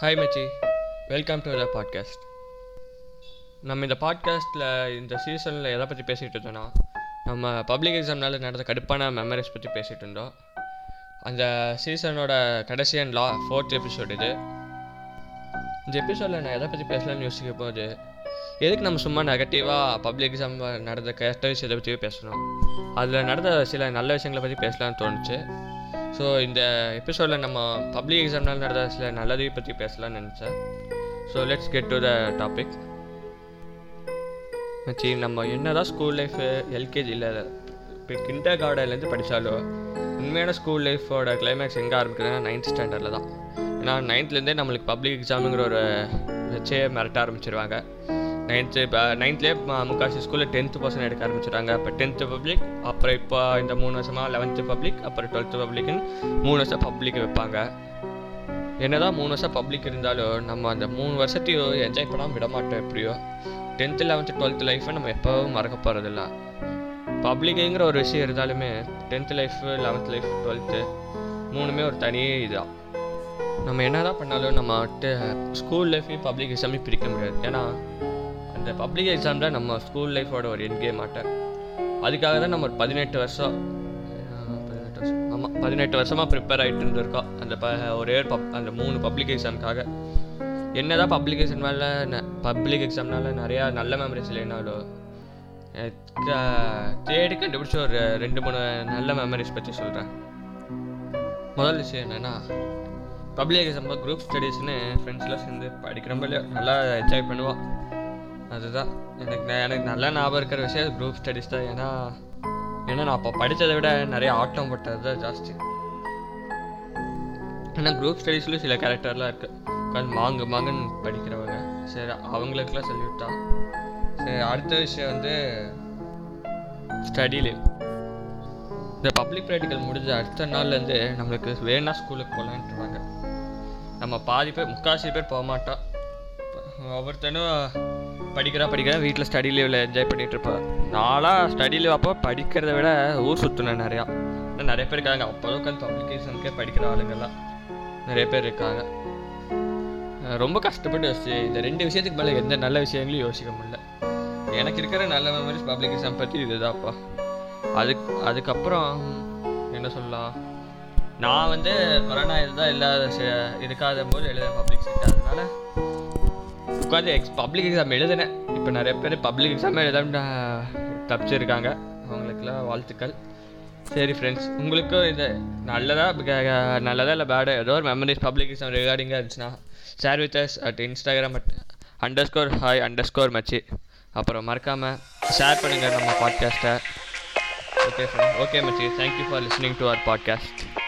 Hi மச்சி welcome to the podcast நம்ம இந்த பாட்காஸ்ட்டில் இந்த சீசனில் எதை பற்றி பேசிகிட்டு இருந்தோன்னா நம்ம பப்ளிக் எக்ஸாம்னால நடந்த கடுப்பான மெமரிஸ் பற்றி பேசிகிட்டு இருந்தோம். அந்த சீசனோட கடைசி அண்ட் லா ஃபோர்த் எபிசோட் இது. இந்த எபிசோடில் நான் எதை பற்றி பேசலாம்னு யோசிக்க போது எதுக்கு நம்ம சும்மா நெகட்டிவாக பப்ளிக் எக்ஸாம் நடந்த கெட்ட விஷயத்தை பற்றியே பேசணும். அதில் நடந்த சில நல்ல விஷயங்களை பற்றி பேசலாம்னு தோணுச்சு. ஸோ இந்த எபிசோடில் நம்ம பப்ளிக் எக்ஸாம்னால் நடந்த சில நல்லதை பற்றி பேசலாம்னு நினச்சேன். So let's get to the topic மச்சி நம்ம என்ன தான் ஸ்கூல் லைஃபு எல்கேஜியில் இப்போ கிண்டர் கார்டன்லேருந்து படித்தாலும் உண்மையான ஸ்கூல் லைஃபோட கிளைமேக்ஸ் எங்கே ஆரம்பிக்குதுன்னா நைன்த் ஸ்டாண்டர்டில் தான். ஏன்னா நைன்த்லேருந்தே நம்மளுக்கு பப்ளிக் எக்ஸாமுங்கிற ஒரு வச்சே மிரட்ட ஆரம்பிச்சிருவாங்க. நைன்த்து இப்போ நைன்த்லேயே முக்காசி ஸ்கூலில் டென்த்து பர்சன்ட் எடுக்க ஆரம்பிச்சிட்டாங்க. இப்போ டென்த்து பப்ளிக் அப்புறம் இப்போ இந்த மூணு வருஷமாக லெவன்த்து பப்ளிக் அப்புறம் டுவெல்த்து பப்ளிக்னு மூணு வருஷம் பப்ளிக் வைப்பாங்க. என்னதான் மூணு வருஷம் பப்ளிக் இருந்தாலும் நம்ம அந்த மூணு வருஷத்தையும் என்ஜாய் பண்ணாமல் விட மாட்டோம் எப்படியோ. டென்த்து லெவன்த்து டுவெல்த்து லைஃப்பை நம்ம எப்போவும் மறக்க போகிறதில்ல பப்ளிக்குங்கிற ஒரு விஷயம் இருந்தாலுமே tenth life eleventh life twelfth மூணுமே ஒரு தனி இதுதான் நம்ம என்ன தான் பண்ணாலும் நம்ம ஸ்கூல் லைஃப்பையும் பப்ளிக் எக்ஸாமையும் பிரிக்க முடியாது. ஏன்னா இந்த பப்ளிக் எக்ஸாம் தான் நம்ம ஸ்கூல் லைஃபோட ஒரு என் கேம் ஆட்டேன் அதுக்காக தான் நம்ம ஒரு பதினெட்டு வருஷம் பதினெட்டு வருஷம் ஆமாம் பதினெட்டு வருஷமாக ப்ரிப்பேர் ஆகிட்டு இருந்திருக்கோம். அந்த ப ஒரே பப் அந்த மூணு பப்ளிக் எக்ஸாமுக்காக என்ன தான் பப்ளிக் எக்ஸாம்னால பப்ளிக் எக்ஸாம்னால நிறையா நல்ல மெமரிஸ் இல்லைனாலும் தேடி கண்டுபிடிச்ச ஒரு ரெண்டு மூணு நல்ல மெமரிஸ் பற்றி சொல்கிறேன் முதல் விஷயம் என்னென்னா பப்ளிக் எக்ஸாம் குரூப் ஸ்டடீஸ்னு ஃப்ரெண்ட்ஸ்லாம் சேர்ந்து படிக்கிறப்ப நல்லா என்ஜாய் பண்ணுவோம். அதுதான். எனக்கு எனக்கு நல்லா ஞாபகம் இருக்கிற விஷயம் குரூப் ஸ்டடீஸ் தான். ஏன்னா ஏன்னா நான் அப்போ படித்ததை விட நிறைய ஆட்டம் போட்டது தான் ஜாஸ்தி. ஏன்னா குரூப் ஸ்டடீஸ்லையும் சில கேரக்டர்லாம் இருக்குது உட்காந்து மாங்கு மாங்குன்னு படிக்கிறவங்க. சரி அவங்களுக்கெல்லாம் சொல்லிவிட் சரி அடுத்த விஷயம் வந்து ஸ்டடி லீவ் இந்த பப்ளிக் ப்ராக்டிக்கல் முடிஞ்ச அடுத்த நாள்லேருந்து நம்மளுக்கு வேணா ஸ்கூலுக்கு போகலான்ட்டுருவாங்க நம்ம பாதி பேர் முக்கால்வாசி பேர் போக மாட்டோம். ஒவ்வொருத்தனும் படிக்கிறா படிக்கிறா வீட்டில் ஸ்டடி லீவில் என்ஜாய் பண்ணிகிட்டு இருப்பேன் நாளாக ஸ்டடி லீவ் அப்போ படிக்கிறத விட ஊர் சுற்றினேன் நிறையா. இன்னும் நிறைய பேர் இருக்காங்க. அப்போ உட்காந்து பப்ளிகேஷனுக்கே படிக்கிற ஆளுங்கள்லாம் நிறைய பேர் இருக்காங்க. ரொம்ப கஷ்டப்பட்டு யோசிச்சு இந்த ரெண்டு விஷயத்துக்கு மேலே எந்த நல்ல விஷயங்களையும் யோசிக்க முடியல. எனக்கு இருக்கிற நல்ல மெமரிஸ் பப்ளிக் எக்ஸாம் பற்றி இதுதான்ப்பா. அதுக்கு அதுக்கப்புறம் என்ன சொல்லலாம்? நான் வந்து கொரோனா இதுதான் இல்லாத இருக்காத போது எழுத பப்ளிக் செட் அதனால உட்காந்து எக்ஸ் பப்ளிக் எக்ஸாம் எழுதினேன். இப்போ நிறைய பேர் பப்ளிக் எக்ஸாம் எழுதாம தப்பிச்சிருக்காங்க. அவங்களுக்குலாம் வாழ்த்துக்கள். சரி ஃப்ரெண்ட்ஸ் உங்களுக்கும் இது நல்லதாக நல்லதாக இல்லை பேடு ஏதோ ஒரு மெமரிஸ் பப்ளிக் எக்ஸாம் ரிகார்டிங்காக இருந்துச்சுன்னா share with us at Instagram at underscore hi underscore மச்சி அப்புறம் மறக்காமல் ஷேர் பண்ணுங்கள் நம்ம பாட்காஸ்ட்டை ஓகே ஃப்ரெண்ட் ஓகே மச்சி thank you for listening to our podcast